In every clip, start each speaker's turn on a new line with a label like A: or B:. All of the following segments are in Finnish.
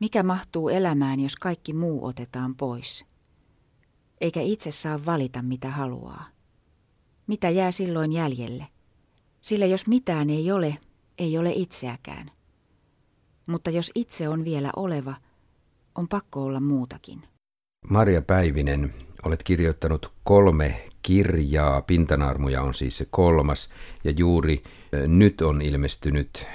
A: Mikä mahtuu elämään, jos kaikki muu otetaan pois? Eikä itse saa valita, mitä haluaa. Mitä jää silloin jäljelle? Sillä jos mitään ei ole, ei ole itseäkään. Mutta jos itse on vielä oleva, on pakko olla muutakin.
B: Maria Päivinen, olet kirjoittanut kolme kirjaa. Pintanarmuja on siis se kolmas. Ja juuri nyt on ilmestynyt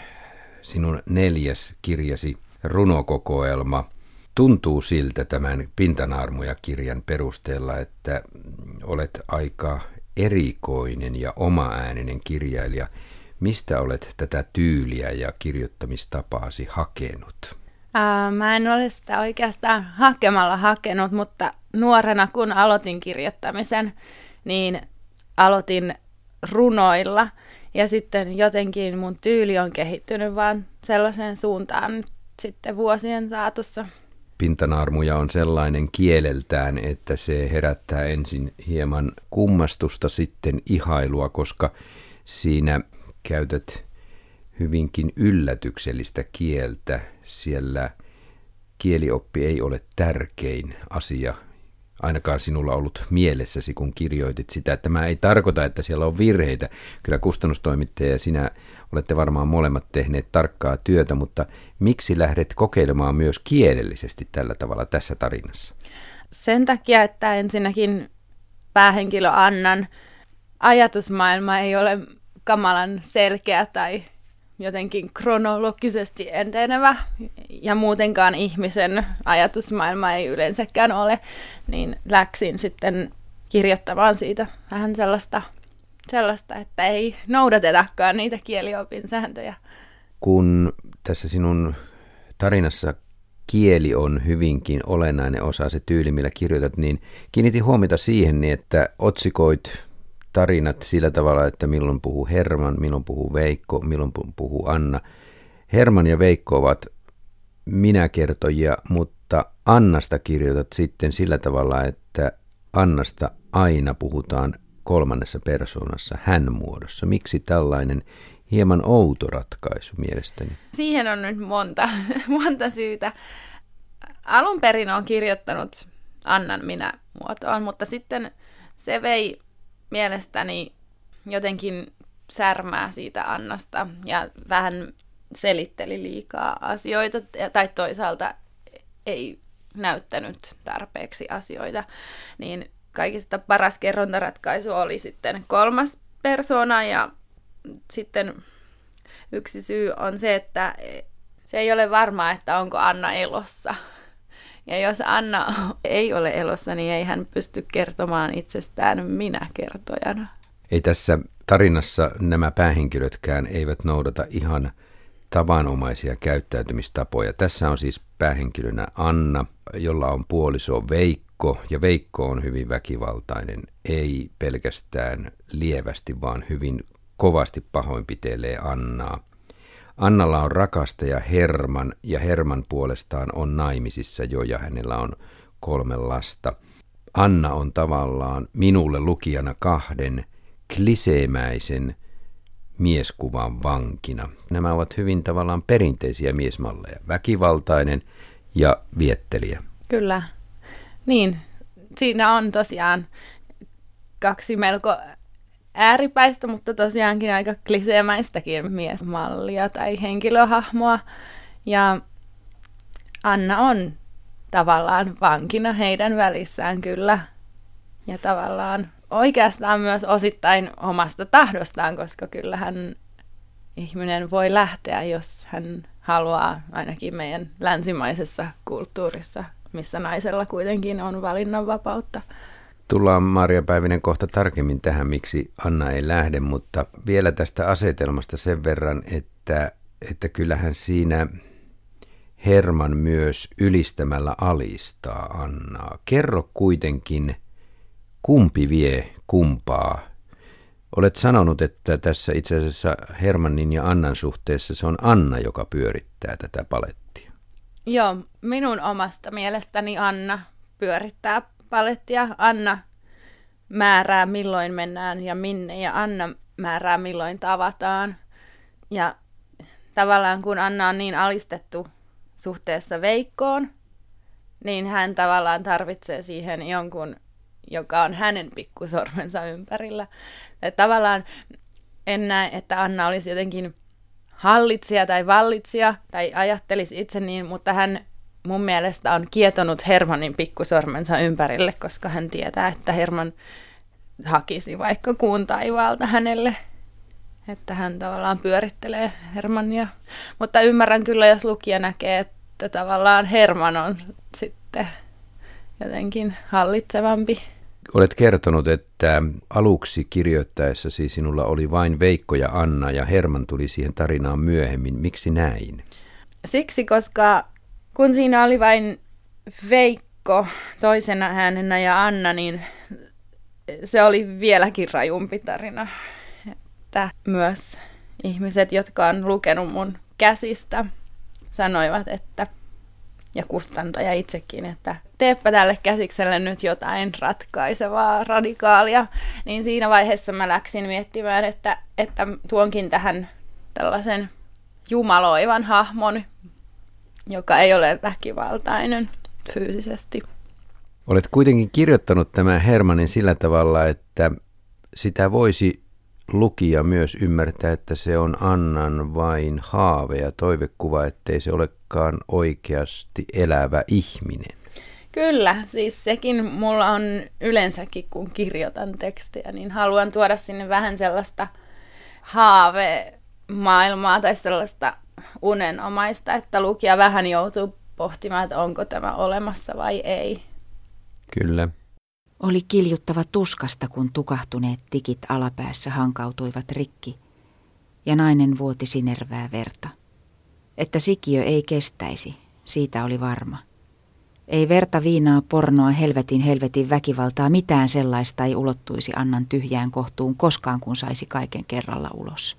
B: sinun neljäs kirjasi runokokoelma. Tuntuu siltä tämän Pintanarmuja-kirjan perusteella, että olet aika erikoinen ja oma-ääninen kirjailija. Mistä olet tätä tyyliä ja kirjoittamistapaasi hakenut?
C: Ää, mä en ole sitä oikeastaan hakemalla hakenut, mutta nuorena kun aloitin kirjoittamisen, niin aloitin runoilla ja sitten jotenkin mun tyyli on kehittynyt vaan sellaiseen suuntaan sitten vuosien saatossa.
B: Pintanarmuja on sellainen kieleltään, että se herättää ensin hieman kummastusta, sitten ihailua, koska siinä käytät hyvinkin yllätyksellistä kieltä. Siellä kielioppi ei ole tärkein asia, ainakaan sinulla ollut mielessäsi, kun kirjoitit sitä. Tämä ei tarkoita, että siellä on virheitä. Kyllä kustannustoimittaja ja sinä olette varmaan molemmat tehneet tarkkaa työtä, mutta miksi lähdet kokeilemaan myös kielellisesti tällä tavalla tässä tarinassa?
C: Sen takia, että ensinnäkin päähenkilö Annan ajatusmaailma ei ole kamalan selkeä tai jotenkin kronologisesti entenevä ja muutenkaan ihmisen ajatusmaailma ei yleensäkään ole, niin läksin sitten kirjoittamaan siitä vähän sellaista, sellaista että ei noudatetakaan niitä kieliopin sääntöjä.
B: Kun tässä sinun tarinassa kieli on hyvinkin olennainen osa, se tyyli, millä kirjoitat, niin kiinnitin huomiota siihen, että otsikoit tarinat sillä tavalla, että milloin puhuu Herman, milloin puhuu Veikko, milloin puhuu Anna. Herman ja Veikko ovat minäkertojia, mutta Annasta kirjoitat sitten sillä tavalla, että Annasta aina puhutaan kolmannessa persoonassa hän muodossa. Miksi tällainen hieman outo ratkaisu mielestäni?
C: Siihen on nyt monta, monta syytä. Alun perin on kirjoittanut Annan minä muotoon, mutta sitten se vei mielestäni jotenkin särmää siitä Annasta ja vähän selitteli liikaa asioita tai toisaalta ei näyttänyt tarpeeksi asioita, niin kaikista paras kerrontaratkaisu oli sitten kolmas persona ja sitten yksi syy on se, että se ei ole varmaa, että onko Anna elossa. Ja jos Anna ei ole elossa, niin ei hän pysty kertomaan itsestään minä kertojana.
B: Ei tässä tarinassa nämä päähenkilötkään eivät noudata ihan tavanomaisia käyttäytymistapoja. Tässä on siis päähenkilönä Anna, jolla on puoliso Veikko, ja Veikko on hyvin väkivaltainen, ei pelkästään lievästi, vaan hyvin kovasti pahoinpitelee Annaa. Annalla on rakastaja Herman ja Herman puolestaan on naimisissa jo ja hänellä on kolme lasta. Anna on tavallaan minulle lukijana kahden kliseemäisen mieskuvan vankina. Nämä ovat hyvin tavallaan perinteisiä miesmalleja. Väkivaltainen ja viettelijä.
C: Kyllä. Niin, siinä on tosiaan kaksi melko ääripäistä, mutta tosiaankin aika kliseemäistäkin miesmallia tai henkilöhahmoa. Ja Anna on tavallaan vankina heidän välissään kyllä. Ja tavallaan oikeastaan myös osittain omasta tahdostaan, koska kyllähän ihminen voi lähteä, jos hän haluaa ainakin meidän länsimaisessa kulttuurissa, missä naisella kuitenkin on valinnanvapautta.
B: Tullaan Maria Päivinen kohta tarkemmin tähän, miksi Anna ei lähde, mutta vielä tästä asetelmasta sen verran, että, että kyllähän siinä Herman myös ylistämällä alistaa Annaa. Kerro kuitenkin, kumpi vie kumpaa. Olet sanonut, että tässä itse asiassa Hermannin ja Annan suhteessa se on Anna, joka pyörittää tätä palettia.
C: Joo, minun omasta mielestäni Anna pyörittää palettia. Anna määrää, milloin mennään ja minne, ja Anna määrää, milloin tavataan. Ja tavallaan kun Anna on niin alistettu suhteessa Veikkoon, niin hän tavallaan tarvitsee siihen jonkun, joka on hänen pikkusormensa ympärillä. että tavallaan en näe, että Anna olisi jotenkin hallitsija tai vallitsija tai ajattelisi itse niin, mutta hän mun mielestä on kietonut Hermanin pikkusormensa ympärille, koska hän tietää, että Herman hakisi vaikka kuun taivaalta hänelle. Että hän tavallaan pyörittelee Hermania. Mutta ymmärrän kyllä, jos lukija näkee, että tavallaan Herman on sitten jotenkin hallitsevampi.
B: Olet kertonut, että aluksi kirjoittaessasi sinulla oli vain Veikko ja Anna ja Herman tuli siihen tarinaan myöhemmin. Miksi näin?
C: Siksi, koska kun siinä oli vain Veikko toisena äänenä ja Anna, niin se oli vieläkin rajumpi tarina. Että myös ihmiset, jotka on lukenut mun käsistä, sanoivat, että ja kustantaja itsekin, että teepä tälle käsikselle nyt jotain ratkaisevaa, radikaalia, niin siinä vaiheessa mä läksin miettimään, että, että tuonkin tähän tällaisen jumaloivan hahmon, joka ei ole väkivaltainen fyysisesti.
B: Olet kuitenkin kirjoittanut tämän Hermanin sillä tavalla, että sitä voisi lukija myös ymmärtää, että se on Annan vain haave ja toivekuva, ettei se olekaan oikeasti elävä ihminen.
C: Kyllä, siis sekin mulla on yleensäkin, kun kirjoitan tekstejä, niin haluan tuoda sinne vähän sellaista haavemaailmaa tai sellaista unenomaista, että lukija vähän joutuu pohtimaan, että onko tämä olemassa vai ei.
B: Kyllä.
A: Oli kiljuttava tuskasta, kun tukahtuneet tikit alapäässä hankautuivat rikki, ja nainen vuoti sinervää verta. Että sikiö ei kestäisi, siitä oli varma. Ei verta, viinaa, pornoa, helvetin, helvetin väkivaltaa, mitään sellaista ei ulottuisi Annan tyhjään kohtuun koskaan, kun saisi kaiken kerralla ulos.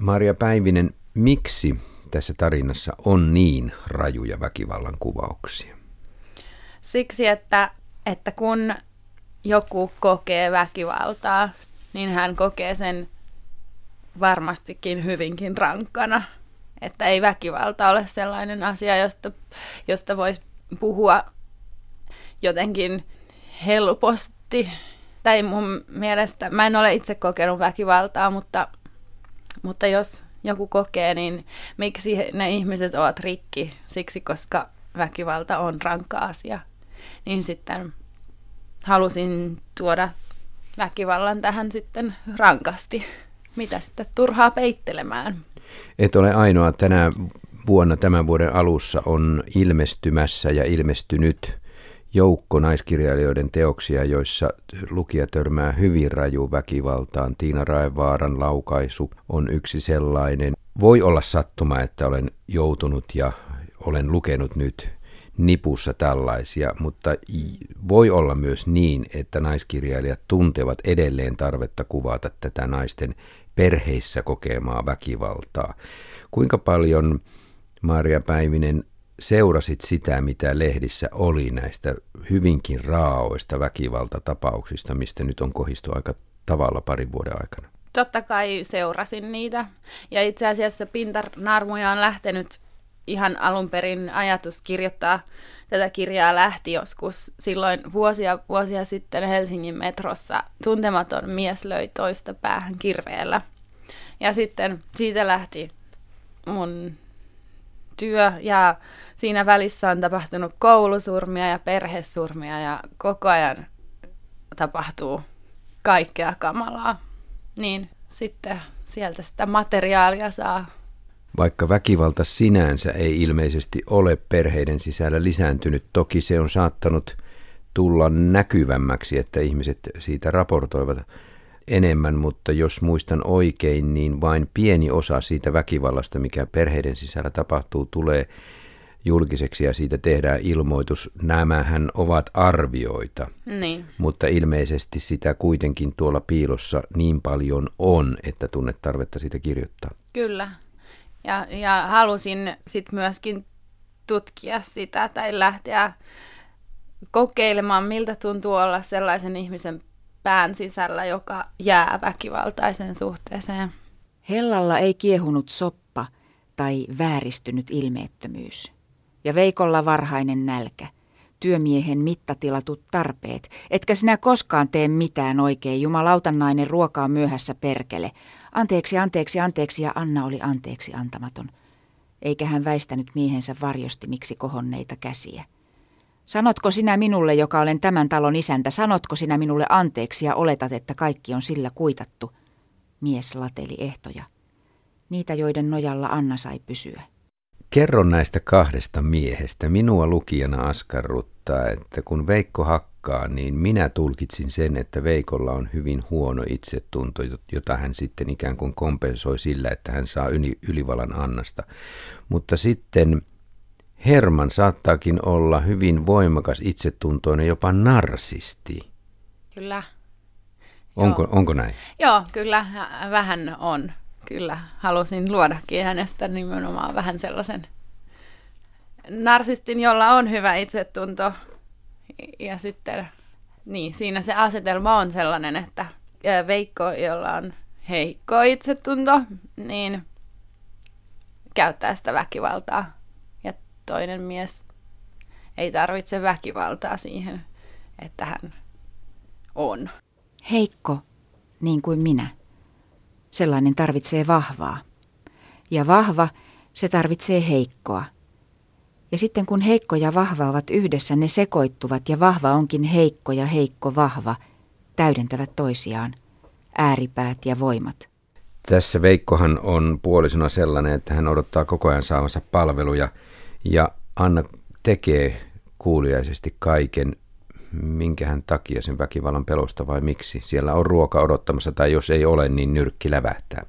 B: Maria Päivinen, miksi tässä tarinassa on niin rajuja väkivallan kuvauksia?
C: Siksi, että että kun joku kokee väkivaltaa, niin hän kokee sen varmastikin hyvinkin rankkana. Että ei väkivalta ole sellainen asia, josta, josta voisi puhua jotenkin helposti. Tai mun mielestä, mä en ole itse kokenut väkivaltaa, mutta, mutta jos joku kokee, niin miksi ne ihmiset ovat rikki? Siksi, koska väkivalta on rankka asia niin sitten halusin tuoda väkivallan tähän sitten rankasti. Mitä sitten turhaa peittelemään?
B: Et ole ainoa. Tänä vuonna, tämän vuoden alussa on ilmestymässä ja ilmestynyt joukko naiskirjailijoiden teoksia, joissa lukija törmää hyvin raju väkivaltaan. Tiina Raevaaran laukaisu on yksi sellainen. Voi olla sattuma, että olen joutunut ja olen lukenut nyt nipussa tällaisia, mutta voi olla myös niin, että naiskirjailijat tuntevat edelleen tarvetta kuvata tätä naisten perheissä kokemaa väkivaltaa. Kuinka paljon, Maria Päivinen, seurasit sitä, mitä lehdissä oli näistä hyvinkin raaoista väkivaltatapauksista, mistä nyt on kohistu aika tavalla parin vuoden aikana?
C: Totta kai seurasin niitä. Ja itse asiassa pintarnarmuja on lähtenyt ihan alun perin ajatus kirjoittaa tätä kirjaa lähti joskus silloin vuosia vuosia sitten Helsingin metrossa. Tuntematon mies löi toista päähän kirveellä. Ja sitten siitä lähti mun työ ja siinä välissä on tapahtunut koulusurmia ja perhesurmia ja koko ajan tapahtuu kaikkea kamalaa. Niin sitten sieltä sitä materiaalia saa
B: vaikka väkivalta sinänsä ei ilmeisesti ole perheiden sisällä lisääntynyt, toki se on saattanut tulla näkyvämmäksi, että ihmiset siitä raportoivat enemmän, mutta jos muistan oikein, niin vain pieni osa siitä väkivallasta, mikä perheiden sisällä tapahtuu, tulee julkiseksi ja siitä tehdään ilmoitus. Nämähän ovat arvioita,
C: niin.
B: mutta ilmeisesti sitä kuitenkin tuolla piilossa niin paljon on, että tunnet tarvetta siitä kirjoittaa.
C: Kyllä, ja, ja halusin sitten myöskin tutkia sitä tai lähteä kokeilemaan, miltä tuntuu olla sellaisen ihmisen pään sisällä, joka jää väkivaltaiseen suhteeseen.
A: Hellalla ei kiehunut soppa tai vääristynyt ilmeettömyys. Ja Veikolla varhainen nälkä. Työmiehen mittatilatut tarpeet. Etkä sinä koskaan tee mitään oikein. Jumalautan nainen ruokaa myöhässä perkele. Anteeksi, anteeksi, anteeksi ja Anna oli anteeksi antamaton. Eikä hän väistänyt miehensä varjosti miksi kohonneita käsiä. Sanotko sinä minulle, joka olen tämän talon isäntä, sanotko sinä minulle anteeksi ja oletat, että kaikki on sillä kuitattu? Mies lateli ehtoja. Niitä, joiden nojalla Anna sai pysyä.
B: Kerro näistä kahdesta miehestä. Minua lukijana askarruttaa, että kun Veikko hakkaa, niin minä tulkitsin sen, että Veikolla on hyvin huono itsetunto, jota hän sitten ikään kuin kompensoi sillä, että hän saa yli, ylivalan Annasta. Mutta sitten Herman saattaakin olla hyvin voimakas itsetuntoinen, jopa narsisti.
C: Kyllä.
B: Onko, onko näin?
C: Joo, kyllä vähän on. Kyllä, halusin luodakin hänestä nimenomaan vähän sellaisen narsistin, jolla on hyvä itsetunto. Ja sitten, niin, siinä se asetelma on sellainen, että Veikko, jolla on heikko itsetunto, niin käyttää sitä väkivaltaa toinen mies ei tarvitse väkivaltaa siihen, että hän on.
A: Heikko, niin kuin minä. Sellainen tarvitsee vahvaa. Ja vahva, se tarvitsee heikkoa. Ja sitten kun heikko ja vahva ovat yhdessä, ne sekoittuvat ja vahva onkin heikko ja heikko vahva, täydentävät toisiaan, ääripäät ja voimat.
B: Tässä Veikkohan on puolisona sellainen, että hän odottaa koko ajan saavansa palveluja – ja Anna tekee kuuliaisesti kaiken, minkä hän takia sen väkivallan pelosta vai miksi. Siellä on ruoka odottamassa tai jos ei ole, niin nyrkki lävähtää.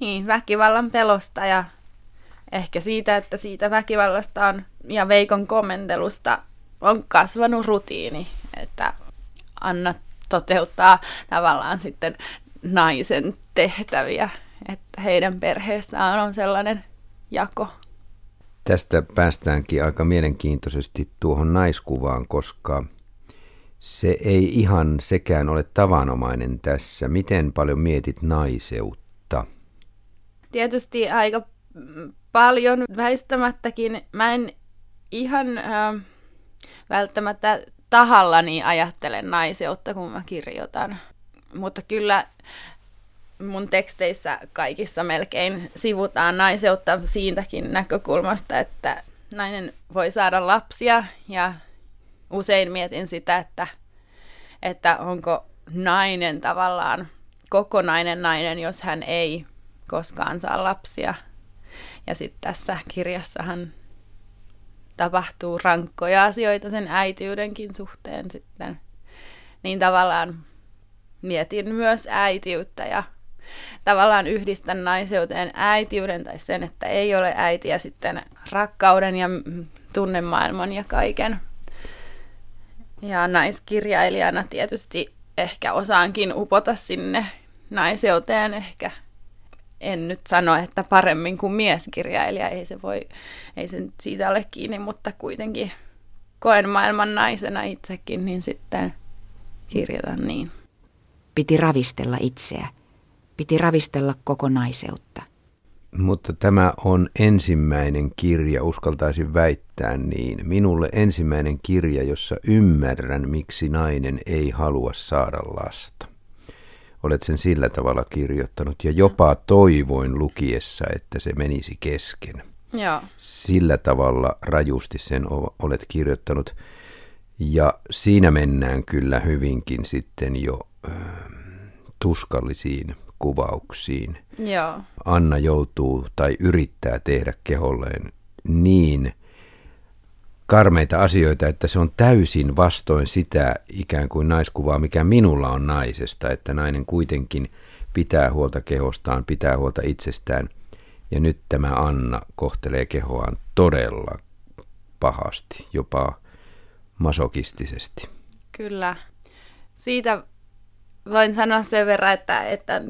C: Niin, väkivallan pelosta ja ehkä siitä, että siitä väkivallasta on ja Veikon komentelusta on kasvanut rutiini, että Anna toteuttaa tavallaan sitten naisen tehtäviä, että heidän perheessään on sellainen jako.
B: Tästä päästäänkin aika mielenkiintoisesti tuohon naiskuvaan, koska se ei ihan sekään ole tavanomainen tässä. Miten paljon mietit naiseutta?
C: Tietysti aika paljon väistämättäkin. Mä en ihan äh, välttämättä tahallani ajattele naiseutta, kun mä kirjoitan. Mutta kyllä mun teksteissä kaikissa melkein sivutaan naiseutta siitäkin näkökulmasta, että nainen voi saada lapsia ja usein mietin sitä, että, että onko nainen tavallaan kokonainen nainen, jos hän ei koskaan saa lapsia. Ja sitten tässä kirjassahan tapahtuu rankkoja asioita sen äitiydenkin suhteen sitten. Niin tavallaan mietin myös äitiyttä ja tavallaan yhdistän naiseuteen äitiyden tai sen, että ei ole äiti ja sitten rakkauden ja tunnemaailman ja kaiken. Ja naiskirjailijana tietysti ehkä osaankin upota sinne naiseuteen ehkä en nyt sano, että paremmin kuin mieskirjailija, ei se voi, ei se siitä ole kiinni, mutta kuitenkin koen maailman naisena itsekin, niin sitten kirjoitan niin.
A: Piti ravistella itseä piti ravistella kokonaiseutta.
B: Mutta tämä on ensimmäinen kirja, uskaltaisin väittää niin. Minulle ensimmäinen kirja, jossa ymmärrän, miksi nainen ei halua saada lasta. Olet sen sillä tavalla kirjoittanut ja jopa toivoin lukiessa, että se menisi kesken.
C: Joo.
B: Sillä tavalla rajusti sen olet kirjoittanut. Ja siinä mennään kyllä hyvinkin sitten jo äh, tuskallisiin kuvauksiin.
C: Joo.
B: Anna joutuu tai yrittää tehdä keholleen niin karmeita asioita, että se on täysin vastoin sitä ikään kuin naiskuvaa, mikä minulla on naisesta, että nainen kuitenkin pitää huolta kehostaan, pitää huolta itsestään. Ja nyt tämä Anna kohtelee kehoaan todella pahasti, jopa masokistisesti.
C: Kyllä. Siitä voin sanoa sen verran, että, että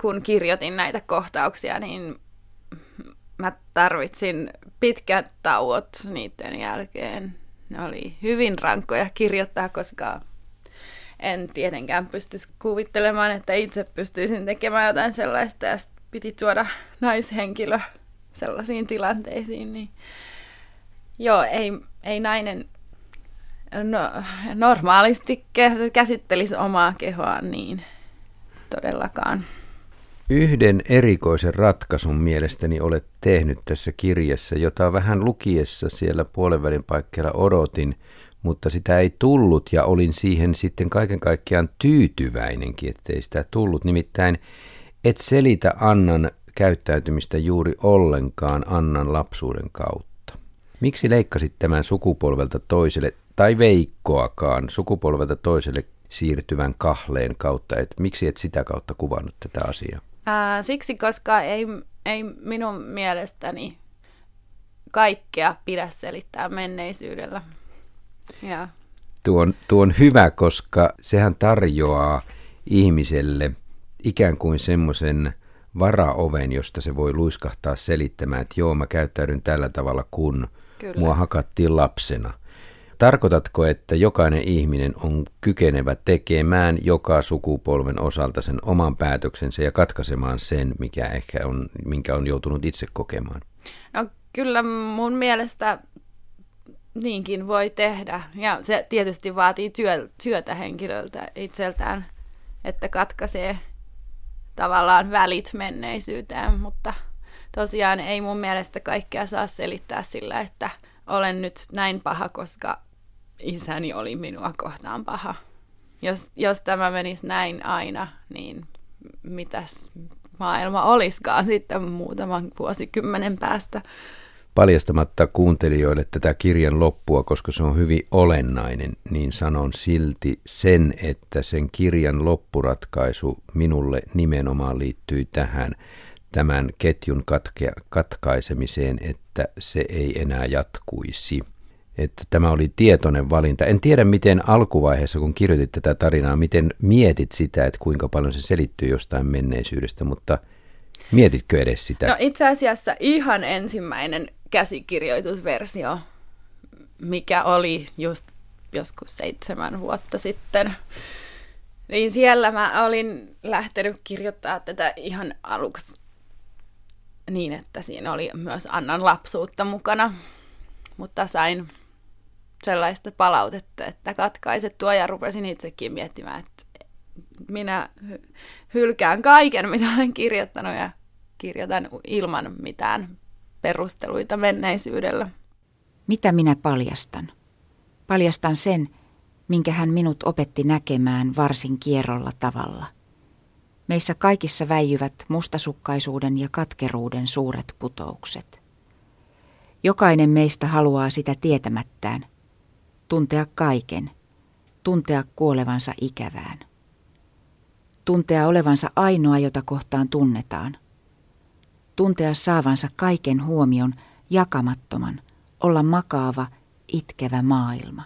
C: kun kirjoitin näitä kohtauksia, niin mä tarvitsin pitkät tauot niiden jälkeen. Ne oli hyvin rankkoja kirjoittaa, koska en tietenkään pystyisi kuvittelemaan, että itse pystyisin tekemään jotain sellaista ja piti tuoda naishenkilö sellaisiin tilanteisiin. Niin Joo, ei, ei nainen no, normaalisti käsittelisi omaa kehoaan niin todellakaan.
B: Yhden erikoisen ratkaisun mielestäni olet tehnyt tässä kirjassa, jota vähän lukiessa siellä puolenvälin paikkeilla odotin, mutta sitä ei tullut ja olin siihen sitten kaiken kaikkiaan tyytyväinenkin, ettei sitä tullut. Nimittäin et selitä Annan käyttäytymistä juuri ollenkaan Annan lapsuuden kautta. Miksi leikkasit tämän sukupolvelta toiselle, tai Veikkoakaan, sukupolvelta toiselle siirtyvän kahleen kautta, että miksi et sitä kautta kuvannut tätä asiaa?
C: Ää, siksi, koska ei, ei minun mielestäni kaikkea pidä selittää menneisyydellä. Ja.
B: Tuo, on, tuo on hyvä, koska sehän tarjoaa ihmiselle ikään kuin semmoisen varaoven, josta se voi luiskahtaa selittämään, että joo, mä käyttäydyn tällä tavalla, kun Kyllä. mua hakattiin lapsena. Tarkoitatko, että jokainen ihminen on kykenevä tekemään joka sukupolven osalta sen oman päätöksensä ja katkaisemaan sen, mikä ehkä on, minkä on joutunut itse kokemaan?
C: No kyllä mun mielestä niinkin voi tehdä. Ja se tietysti vaatii työ, työtä henkilöltä itseltään, että katkaisee tavallaan välit menneisyyteen, mutta tosiaan ei mun mielestä kaikkea saa selittää sillä, että olen nyt näin paha, koska isäni oli minua kohtaan paha. Jos, jos tämä menisi näin aina, niin mitäs maailma olisikaan sitten muutaman vuosikymmenen päästä.
B: Paljastamatta kuuntelijoille tätä kirjan loppua, koska se on hyvin olennainen, niin sanon silti sen, että sen kirjan loppuratkaisu minulle nimenomaan liittyy tähän tämän ketjun katkaisemiseen, että se ei enää jatkuisi että tämä oli tietoinen valinta. En tiedä, miten alkuvaiheessa, kun kirjoitit tätä tarinaa, miten mietit sitä, että kuinka paljon se selittyy jostain menneisyydestä, mutta mietitkö edes sitä?
C: No itse asiassa ihan ensimmäinen käsikirjoitusversio, mikä oli just joskus seitsemän vuotta sitten, niin siellä mä olin lähtenyt kirjoittaa tätä ihan aluksi niin, että siinä oli myös Annan lapsuutta mukana. Mutta sain sellaista palautetta, että katkaisettua ja rupesin itsekin miettimään, että minä hylkään kaiken, mitä olen kirjoittanut ja kirjoitan ilman mitään perusteluita menneisyydellä.
A: Mitä minä paljastan? Paljastan sen, minkä hän minut opetti näkemään varsin kierrolla tavalla. Meissä kaikissa väijyvät mustasukkaisuuden ja katkeruuden suuret putoukset. Jokainen meistä haluaa sitä tietämättään, tuntea kaiken, tuntea kuolevansa ikävään. Tuntea olevansa ainoa, jota kohtaan tunnetaan. Tuntea saavansa kaiken huomion, jakamattoman, olla makaava, itkevä maailma.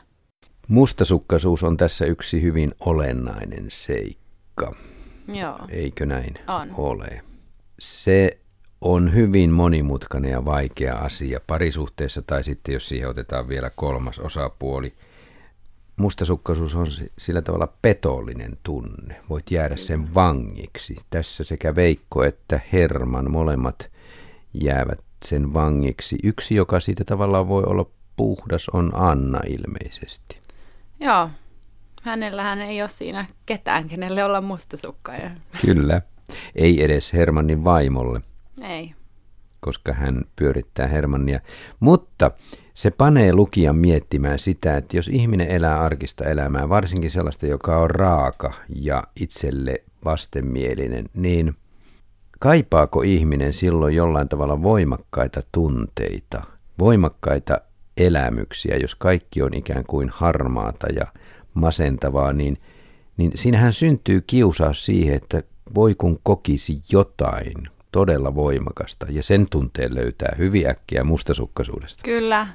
B: Mustasukkaisuus on tässä yksi hyvin olennainen seikka.
C: Joo.
B: Eikö näin
C: on.
B: ole? Se on hyvin monimutkainen ja vaikea asia parisuhteessa tai sitten jos siihen otetaan vielä kolmas osapuoli. Mustasukkaisuus on sillä tavalla petollinen tunne. Voit jäädä sen vangiksi. Tässä sekä Veikko että Herman molemmat jäävät sen vangiksi. Yksi, joka siitä tavallaan voi olla puhdas, on Anna ilmeisesti.
C: Joo. Hänellähän ei ole siinä ketään, kenelle olla mustasukkaja.
B: Kyllä. Ei edes Hermannin vaimolle.
C: Ei.
B: Koska hän pyörittää Hermannia. Mutta se panee lukijan miettimään sitä, että jos ihminen elää arkista elämää, varsinkin sellaista, joka on raaka ja itselle vastenmielinen, niin kaipaako ihminen silloin jollain tavalla voimakkaita tunteita, voimakkaita elämyksiä, jos kaikki on ikään kuin harmaata ja masentavaa, niin, niin siinähän syntyy kiusaus siihen, että voi kun kokisi jotain, todella voimakasta ja sen tunteen löytää hyvin äkkiä mustasukkaisuudesta.
C: Kyllä.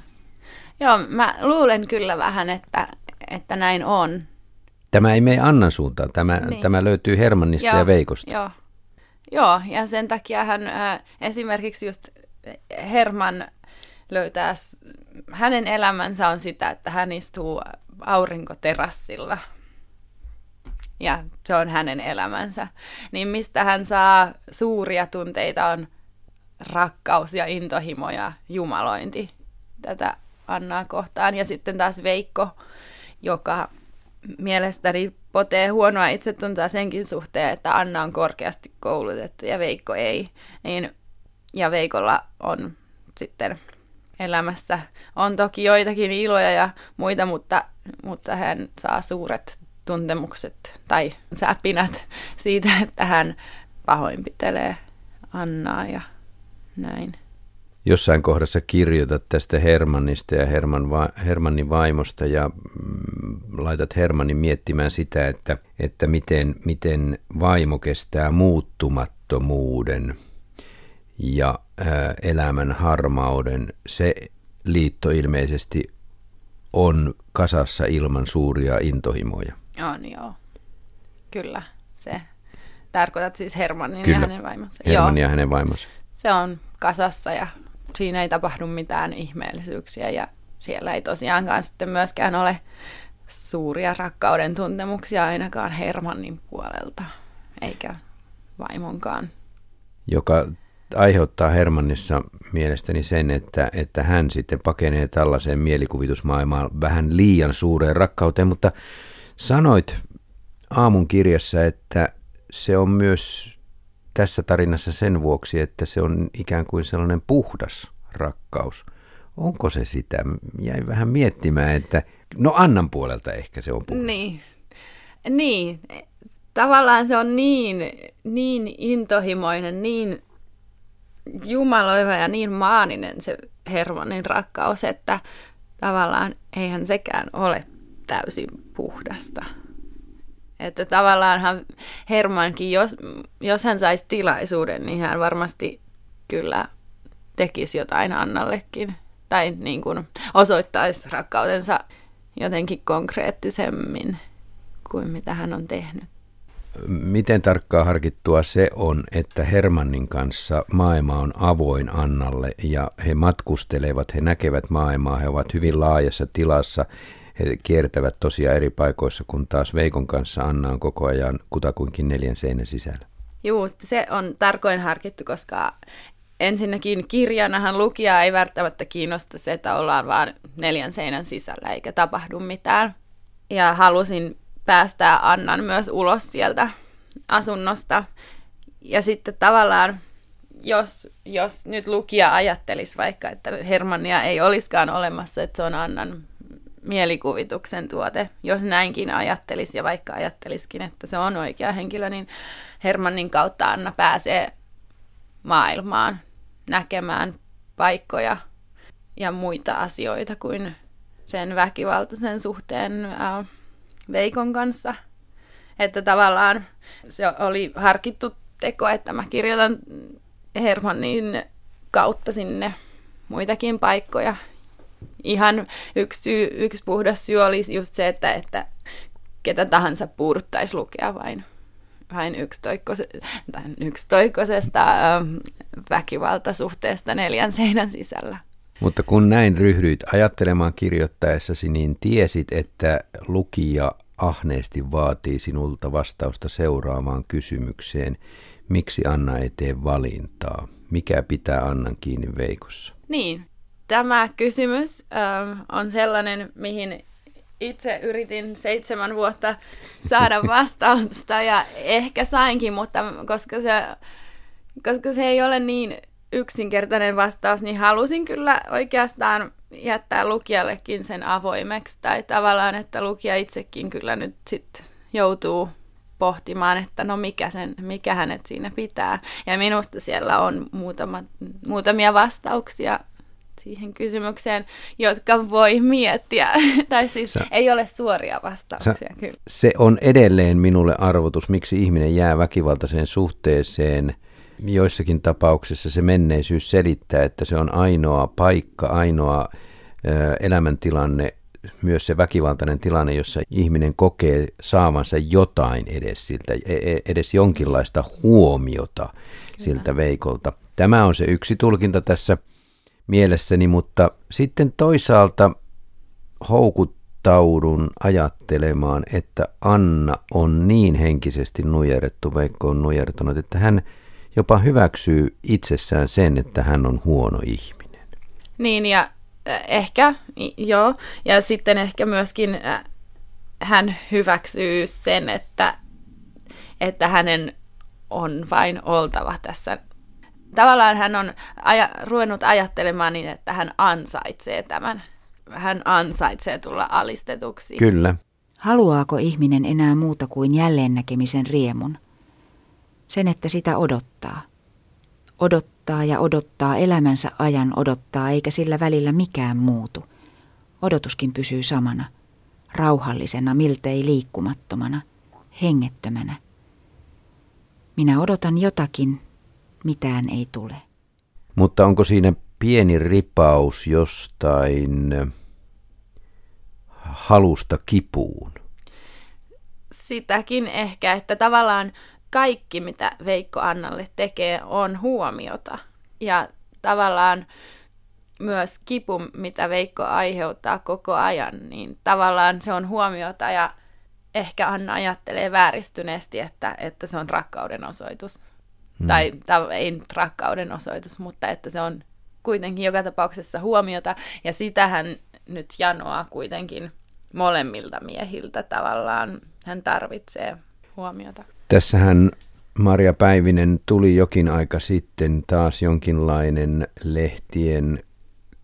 C: Joo, mä luulen kyllä vähän, että, että näin on.
B: Tämä ei mene Annan suuntaan, tämä, niin. tämä löytyy Hermannista joo, ja Veikosta.
C: Joo. joo, ja sen takia hän äh, esimerkiksi just Herman löytää, hänen elämänsä on sitä, että hän istuu aurinkoterassilla – ja se on hänen elämänsä. Niin mistä hän saa suuria tunteita on rakkaus ja intohimo ja jumalointi tätä Annaa kohtaan. Ja sitten taas Veikko, joka mielestäni potee huonoa itsetuntoa senkin suhteen, että Anna on korkeasti koulutettu ja Veikko ei. Niin, ja Veikolla on sitten elämässä on toki joitakin iloja ja muita, mutta, mutta hän saa suuret tuntemukset tai säpinät siitä, että hän pahoinpitelee Annaa ja näin.
B: Jossain kohdassa kirjoitat tästä Hermannista ja Herman va- Hermannin vaimosta ja mm, laitat Hermannin miettimään sitä, että, että miten, miten vaimo kestää muuttumattomuuden ja ää, elämän harmauden. Se liitto ilmeisesti on kasassa ilman suuria intohimoja.
C: On joo, kyllä se. Tarkoitat siis Hermannin
B: Kyllä.
C: ja hänen vaimonsa.
B: Herman
C: joo,
B: ja hänen vaimonsa.
C: se on kasassa ja siinä ei tapahdu mitään ihmeellisyyksiä ja siellä ei tosiaankaan sitten myöskään ole suuria rakkauden tuntemuksia ainakaan Hermannin puolelta, eikä vaimonkaan.
B: joka aiheuttaa Hermannissa mielestäni sen, että, että hän sitten pakenee tällaiseen mielikuvitusmaailmaan vähän liian suureen rakkauteen, mutta sanoit aamun kirjassa, että se on myös tässä tarinassa sen vuoksi, että se on ikään kuin sellainen puhdas rakkaus. Onko se sitä? Jäin vähän miettimään, että no Annan puolelta ehkä se on puhdas.
C: Niin. Niin. Tavallaan se on niin, niin intohimoinen, niin jumaloiva ja niin maaninen se Hermannin rakkaus, että tavallaan eihän sekään ole täysin puhdasta. Että tavallaanhan Hermankin, jos, jos hän saisi tilaisuuden, niin hän varmasti kyllä tekisi jotain Annallekin. Tai niin kuin osoittaisi rakkautensa jotenkin konkreettisemmin kuin mitä hän on tehnyt.
B: Miten tarkkaa harkittua se on, että Hermannin kanssa maailma on avoin Annalle ja he matkustelevat, he näkevät maailmaa, he ovat hyvin laajassa tilassa, he kiertävät tosiaan eri paikoissa, kun taas Veikon kanssa Anna on koko ajan kutakuinkin neljän seinän sisällä.
C: Juu, se on tarkoin harkittu, koska ensinnäkin kirjanahan lukija ei välttämättä kiinnosta se, että ollaan vaan neljän seinän sisällä eikä tapahdu mitään. Ja halusin päästää Annan myös ulos sieltä asunnosta. Ja sitten tavallaan, jos, jos nyt lukija ajattelisi vaikka, että Hermannia ei olisikaan olemassa, että se on Annan mielikuvituksen tuote, jos näinkin ajattelisi ja vaikka ajattelisikin, että se on oikea henkilö, niin Hermannin kautta Anna pääsee maailmaan näkemään paikkoja ja muita asioita kuin sen väkivaltaisen suhteen ää, Veikon kanssa. Että tavallaan se oli harkittu teko, että mä kirjoitan Hermannin kautta sinne muitakin paikkoja. Ihan yksi, syy, yksi puhdas syy oli just se, että, että ketä tahansa puuduttaisi lukea vain, vain yksitoikkoisesta ähm, väkivaltasuhteesta neljän seinän sisällä.
B: Mutta kun näin ryhdyit ajattelemaan kirjoittaessasi, niin tiesit, että lukija ahneesti vaatii sinulta vastausta seuraavaan kysymykseen. Miksi Anna ei tee valintaa? Mikä pitää Annan kiinni Veikossa?
C: Niin, tämä kysymys ähm, on sellainen, mihin itse yritin seitsemän vuotta saada vastausta ja ehkä sainkin, mutta koska se, koska se ei ole niin yksinkertainen vastaus, niin halusin kyllä oikeastaan jättää lukijallekin sen avoimeksi. Tai tavallaan, että lukija itsekin kyllä nyt sit joutuu pohtimaan, että no mikä, sen, mikä hänet siinä pitää. Ja minusta siellä on muutama, muutamia vastauksia siihen kysymykseen, jotka voi miettiä. tai siis Sä, ei ole suoria vastauksia. Sä, kyllä.
B: Se on edelleen minulle arvotus, miksi ihminen jää väkivaltaiseen suhteeseen. Joissakin tapauksissa se menneisyys selittää, että se on ainoa paikka, ainoa ö, elämäntilanne, myös se väkivaltainen tilanne, jossa ihminen kokee saavansa jotain edes siltä, edes jonkinlaista huomiota Kyllä. siltä veikolta. Tämä on se yksi tulkinta tässä mielessäni, mutta sitten toisaalta houkuttaudun ajattelemaan, että Anna on niin henkisesti nujerrettu, Veikko on nujertunut, että hän jopa hyväksyy itsessään sen, että hän on huono ihminen.
C: Niin, ja Ehkä, joo. Ja sitten ehkä myöskin hän hyväksyy sen, että, että hänen on vain oltava tässä. Tavallaan hän on aja, ruvennut ajattelemaan niin, että hän ansaitsee tämän. Hän ansaitsee tulla alistetuksi.
B: Kyllä.
A: Haluaako ihminen enää muuta kuin jälleen näkemisen riemun? Sen, että sitä odottaa. Odottaa ja odottaa elämänsä ajan odottaa, eikä sillä välillä mikään muutu. Odotuskin pysyy samana, rauhallisena, miltei liikkumattomana, hengettömänä. Minä odotan jotakin, mitään ei tule.
B: Mutta onko siinä pieni ripaus jostain halusta kipuun?
C: Sitäkin ehkä, että tavallaan kaikki, mitä Veikko Annalle tekee, on huomiota. Ja tavallaan myös kipu, mitä Veikko aiheuttaa koko ajan, niin tavallaan se on huomiota ja ehkä Anna ajattelee vääristyneesti, että, että se on rakkauden osoitus. Hmm. Tai, tai ei nyt rakkauden osoitus, mutta että se on kuitenkin joka tapauksessa huomiota. Ja sitähän nyt janoaa kuitenkin molemmilta miehiltä tavallaan. Hän tarvitsee huomiota.
B: Tässähän Maria Päivinen tuli jokin aika sitten taas jonkinlainen lehtien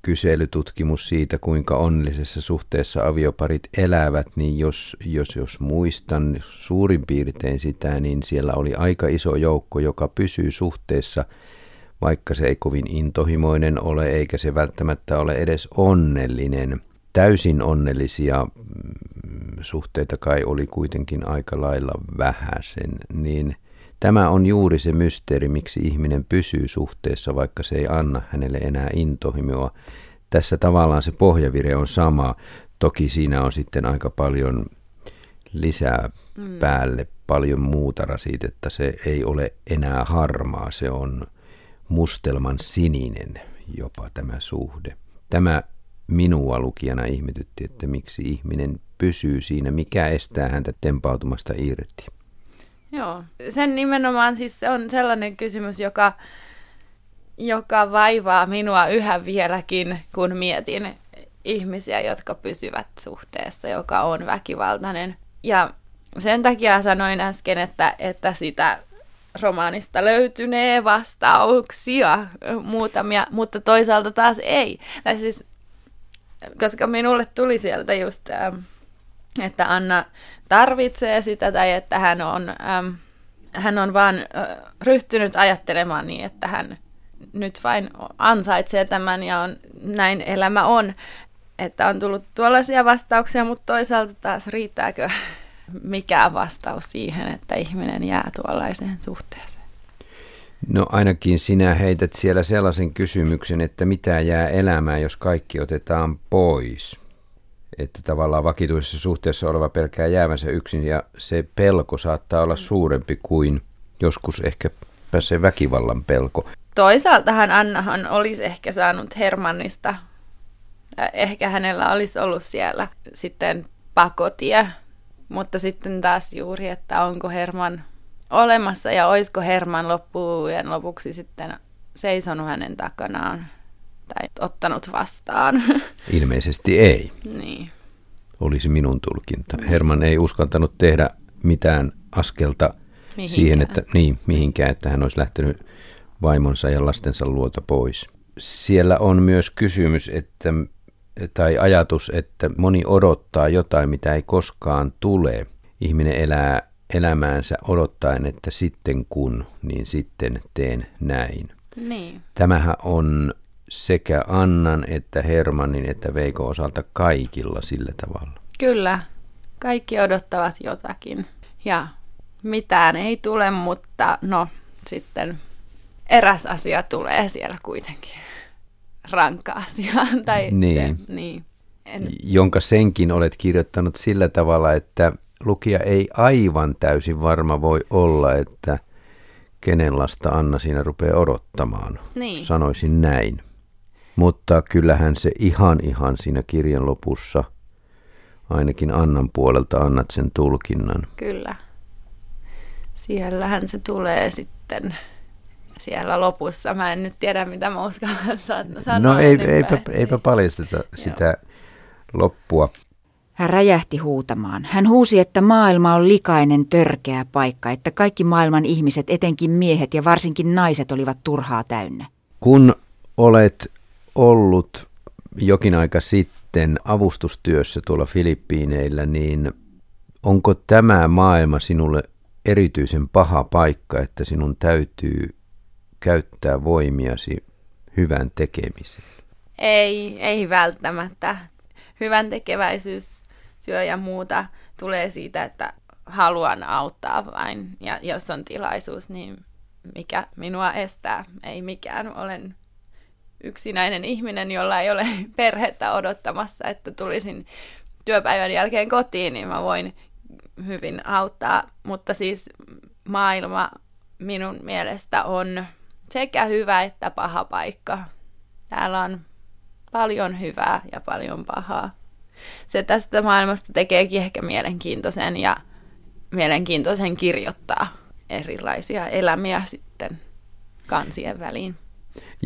B: kyselytutkimus siitä, kuinka onnellisessa suhteessa avioparit elävät, niin jos, jos, jos muistan suurin piirtein sitä, niin siellä oli aika iso joukko, joka pysyy suhteessa, vaikka se ei kovin intohimoinen ole, eikä se välttämättä ole edes onnellinen. Täysin onnellisia mm, suhteita kai oli kuitenkin aika lailla vähäsen, niin – Tämä on juuri se mysteeri, miksi ihminen pysyy suhteessa, vaikka se ei anna hänelle enää intohimoa. Tässä tavallaan se pohjavire on sama. Toki siinä on sitten aika paljon lisää mm. päälle, paljon muuta rasitetta. Se ei ole enää harmaa, se on mustelman sininen jopa tämä suhde. Tämä minua lukijana ihmetytti, että miksi ihminen pysyy siinä, mikä estää häntä tempautumasta irti.
C: Joo, sen nimenomaan siis on sellainen kysymys, joka, joka vaivaa minua yhä vieläkin, kun mietin ihmisiä, jotka pysyvät suhteessa, joka on väkivaltainen. Ja sen takia sanoin äsken, että, että sitä romaanista löytynee vastauksia muutamia, mutta toisaalta taas ei. Tai siis, koska minulle tuli sieltä just, ähm, että Anna tarvitsee sitä tai että hän on, äm, hän on vaan äh, ryhtynyt ajattelemaan niin, että hän nyt vain ansaitsee tämän ja on, näin elämä on. Että on tullut tuollaisia vastauksia, mutta toisaalta taas riittääkö mikään vastaus siihen, että ihminen jää tuollaiseen suhteeseen?
B: No ainakin sinä heität siellä sellaisen kysymyksen, että mitä jää elämään, jos kaikki otetaan pois että tavallaan vakituisessa suhteessa oleva pelkää jäävänsä yksin ja se pelko saattaa olla suurempi kuin joskus ehkä se väkivallan pelko.
C: Toisaaltahan Annahan olisi ehkä saanut Hermannista, ehkä hänellä olisi ollut siellä sitten pakotie, mutta sitten taas juuri, että onko Herman olemassa ja olisiko Herman loppujen lopuksi sitten seisonut hänen takanaan tai ottanut vastaan.
B: Ilmeisesti ei.
C: Niin.
B: Olisi minun tulkinta. Herman ei uskaltanut tehdä mitään askelta mihinkään. siihen, että niin, mihinkään, että hän olisi lähtenyt vaimonsa ja lastensa luota pois. Siellä on myös kysymys, että, tai ajatus, että moni odottaa jotain, mitä ei koskaan tule. Ihminen elää elämäänsä odottaen, että sitten kun, niin sitten teen näin.
C: Niin.
B: Tämähän on sekä Annan että Hermannin että Veiko osalta kaikilla sillä tavalla.
C: Kyllä, kaikki odottavat jotakin ja mitään ei tule, mutta no sitten eräs asia tulee siellä kuitenkin. Rankka asia. Tai
B: niin.
C: Se, niin.
B: En... Jonka senkin olet kirjoittanut sillä tavalla, että lukija ei aivan täysin varma voi olla, että kenen lasta Anna siinä rupeaa odottamaan.
C: Niin.
B: Sanoisin näin. Mutta kyllähän se ihan ihan siinä kirjan lopussa, ainakin Annan puolelta annat sen tulkinnan.
C: Kyllä. Siellähän se tulee sitten siellä lopussa. Mä en nyt tiedä, mitä mä uskallan sanoa.
B: No ei, eipä, eipä paljasteta sitä loppua.
A: Hän räjähti huutamaan. Hän huusi, että maailma on likainen, törkeä paikka, että kaikki maailman ihmiset, etenkin miehet ja varsinkin naiset, olivat turhaa täynnä.
B: Kun olet ollut jokin aika sitten avustustyössä tuolla Filippiineillä, niin onko tämä maailma sinulle erityisen paha paikka, että sinun täytyy käyttää voimiasi hyvän tekemiseen?
C: Ei, ei välttämättä. Hyvän tekeväisyys, syö ja muuta tulee siitä, että haluan auttaa vain. Ja jos on tilaisuus, niin mikä minua estää? Ei mikään. Olen yksinäinen ihminen, jolla ei ole perhettä odottamassa, että tulisin työpäivän jälkeen kotiin, niin mä voin hyvin auttaa. Mutta siis maailma minun mielestä on sekä hyvä että paha paikka. Täällä on paljon hyvää ja paljon pahaa. Se tästä maailmasta tekeekin ehkä mielenkiintoisen ja mielenkiintoisen kirjoittaa erilaisia elämiä sitten kansien väliin.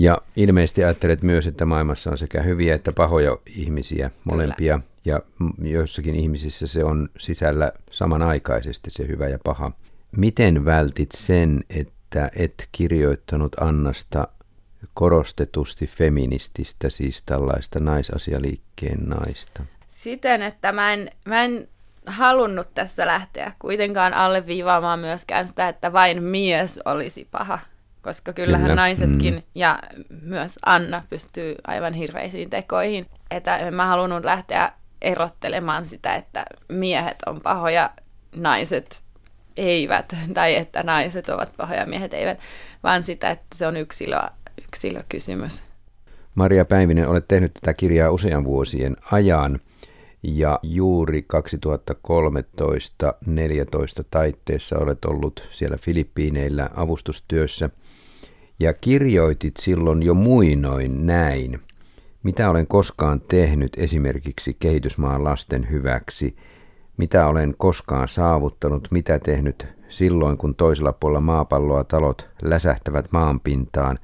B: Ja ilmeisesti ajattelet myös, että maailmassa on sekä hyviä että pahoja ihmisiä, molempia. Kyllä. Ja joissakin ihmisissä se on sisällä samanaikaisesti se hyvä ja paha. Miten vältit sen, että et kirjoittanut Annasta korostetusti feminististä, siis tällaista naisasialiikkeen naista?
C: Siten, että mä en, mä en halunnut tässä lähteä kuitenkaan alleviivaamaan myöskään sitä, että vain mies olisi paha koska kyllähän Kyllä. naisetkin mm. ja myös Anna pystyy aivan hirveisiin tekoihin. Että en mä halunnut lähteä erottelemaan sitä, että miehet on pahoja, naiset eivät, tai että naiset ovat pahoja, miehet eivät, vaan sitä, että se on yksilö, yksilökysymys.
B: Maria Päivinen, olet tehnyt tätä kirjaa usean vuosien ajan ja juuri 2013-2014 taitteessa olet ollut siellä Filippiineillä avustustyössä – ja kirjoitit silloin jo muinoin näin. Mitä olen koskaan tehnyt esimerkiksi kehitysmaan lasten hyväksi? Mitä olen koskaan saavuttanut? Mitä tehnyt silloin, kun toisella puolella maapalloa talot läsähtävät maanpintaan?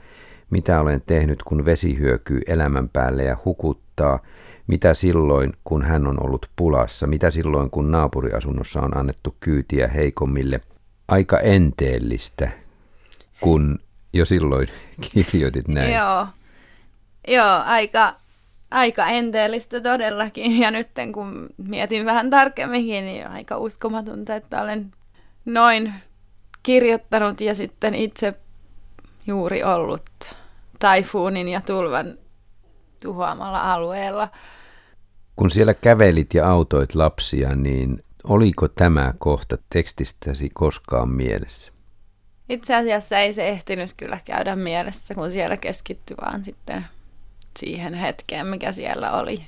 B: Mitä olen tehnyt, kun vesi hyökyy elämän päälle ja hukuttaa? Mitä silloin, kun hän on ollut pulassa? Mitä silloin, kun naapuriasunnossa on annettu kyytiä heikommille? Aika enteellistä, kun jo silloin kirjoitit näin.
C: Joo, Joo aika, aika enteellistä todellakin. Ja nyt kun mietin vähän tarkemminkin, niin aika uskomatonta, että olen noin kirjoittanut ja sitten itse juuri ollut taifuunin ja tulvan tuhoamalla alueella.
B: Kun siellä kävelit ja autoit lapsia, niin oliko tämä kohta tekstistäsi koskaan mielessä?
C: Itse asiassa ei se ehtinyt kyllä käydä mielessä, kun siellä keskittyi vaan sitten siihen hetkeen, mikä siellä oli.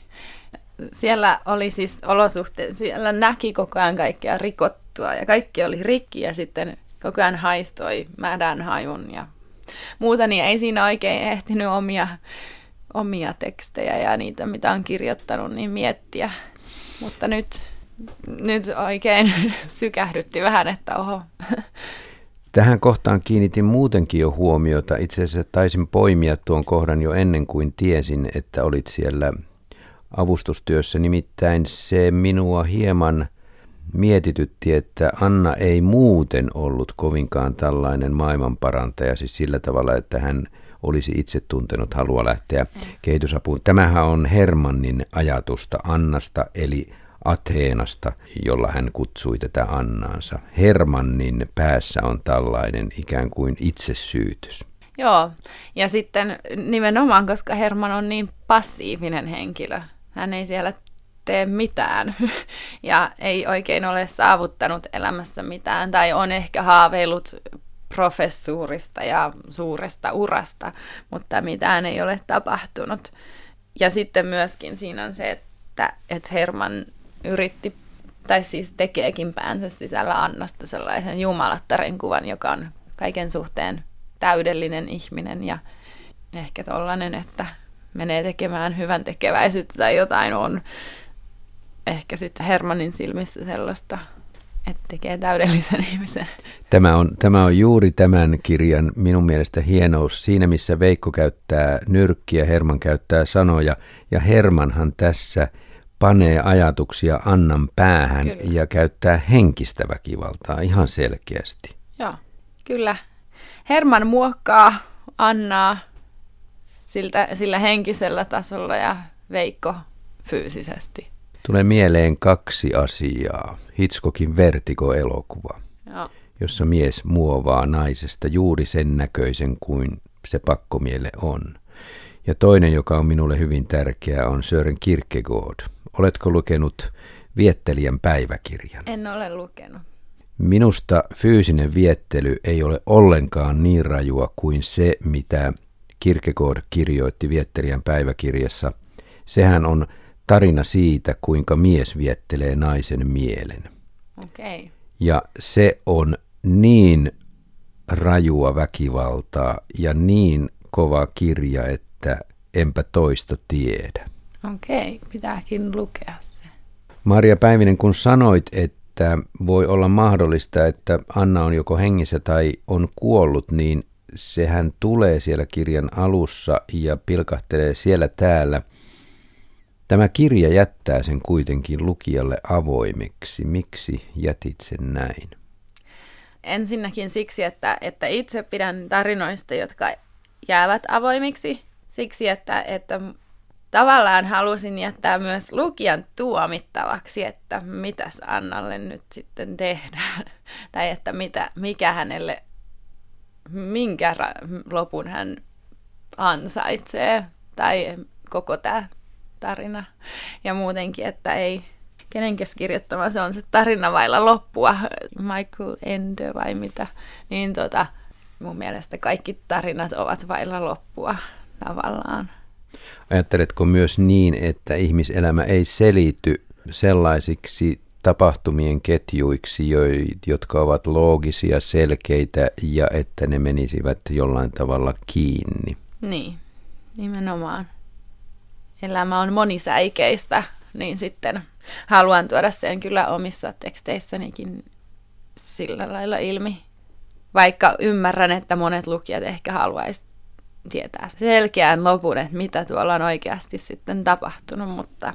C: Siellä oli siis olosuhteet, siellä näki koko ajan kaikkea rikottua ja kaikki oli rikki ja sitten koko ajan haistoi mädän hajun ja muuta, niin ei siinä oikein ehtinyt omia, omia tekstejä ja niitä, mitä on kirjoittanut, niin miettiä. Mutta nyt, nyt oikein sykähdytti vähän, että oho,
B: Tähän kohtaan kiinnitin muutenkin jo huomiota. Itse asiassa taisin poimia tuon kohdan jo ennen kuin tiesin, että olit siellä avustustyössä. Nimittäin se minua hieman mietitytti, että Anna ei muuten ollut kovinkaan tällainen maailmanparantaja, siis sillä tavalla, että hän olisi itse tuntenut halua lähteä kehitysapuun. Tämähän on Hermannin ajatusta Annasta, eli Ateenasta, jolla hän kutsui tätä Annaansa. Hermannin päässä on tällainen ikään kuin itsesyytys.
C: Joo, ja sitten nimenomaan, koska Herman on niin passiivinen henkilö. Hän ei siellä tee mitään ja ei oikein ole saavuttanut elämässä mitään tai on ehkä haaveillut professuurista ja suuresta urasta, mutta mitään ei ole tapahtunut. Ja sitten myöskin siinä on se, että, että Herman yritti, tai siis tekeekin päänsä sisällä Annasta sellaisen jumalattaren kuvan, joka on kaiken suhteen täydellinen ihminen ja ehkä tollainen, että menee tekemään hyvän tekeväisyyttä tai jotain on ehkä sitten Hermanin silmissä sellaista että tekee täydellisen ihmisen.
B: Tämä on, tämä on juuri tämän kirjan minun mielestä hienous siinä, missä Veikko käyttää nyrkkiä, Herman käyttää sanoja ja Hermanhan tässä panee ajatuksia Annan päähän kyllä. ja käyttää henkistä väkivaltaa ihan selkeästi.
C: Joo, kyllä. Herman muokkaa Annaa siltä, sillä henkisellä tasolla ja Veikko fyysisesti.
B: Tulee mieleen kaksi asiaa. Hitchcockin Vertigo-elokuva, Joo. jossa mies muovaa naisesta juuri sen näköisen kuin se pakkomiele on. Ja toinen, joka on minulle hyvin tärkeä, on Sören Kierkegaard. Oletko lukenut Viettelijän päiväkirjan?
C: En ole lukenut.
B: Minusta fyysinen viettely ei ole ollenkaan niin rajua kuin se, mitä Kierkegaard kirjoitti Viettelijän päiväkirjassa. Sehän on tarina siitä, kuinka mies viettelee naisen mielen.
C: Okay.
B: Ja se on niin rajua väkivaltaa ja niin kova kirja, että enpä toista tiedä.
C: Okei, okay, pitääkin lukea se.
B: Maria Päivinen, kun sanoit, että voi olla mahdollista, että Anna on joko hengissä tai on kuollut, niin sehän tulee siellä kirjan alussa ja pilkahtelee siellä täällä – Tämä kirja jättää sen kuitenkin lukijalle avoimeksi. Miksi jätit sen näin?
C: Ensinnäkin siksi, että, että itse pidän tarinoista, jotka jäävät avoimiksi. Siksi, että, että tavallaan halusin jättää myös lukijan tuomittavaksi, että mitäs Annalle nyt sitten tehdään. tai että mitä, mikä hänelle, minkä lopun hän ansaitsee. Tai koko tämä tarina. Ja muutenkin, että ei kenen kirjoittama se on se tarina vailla loppua, Michael Ende vai mitä, niin tota, mun mielestä kaikki tarinat ovat vailla loppua tavallaan.
B: Ajatteletko myös niin, että ihmiselämä ei selity sellaisiksi tapahtumien ketjuiksi, jotka ovat loogisia, selkeitä ja että ne menisivät jollain tavalla kiinni?
C: Niin, nimenomaan elämä on monisäikeistä, niin sitten haluan tuoda sen kyllä omissa teksteissänikin sillä lailla ilmi. Vaikka ymmärrän, että monet lukijat ehkä haluaisi tietää selkeän lopun, että mitä tuolla on oikeasti sitten tapahtunut, mutta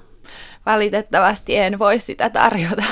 C: valitettavasti en voi sitä tarjota.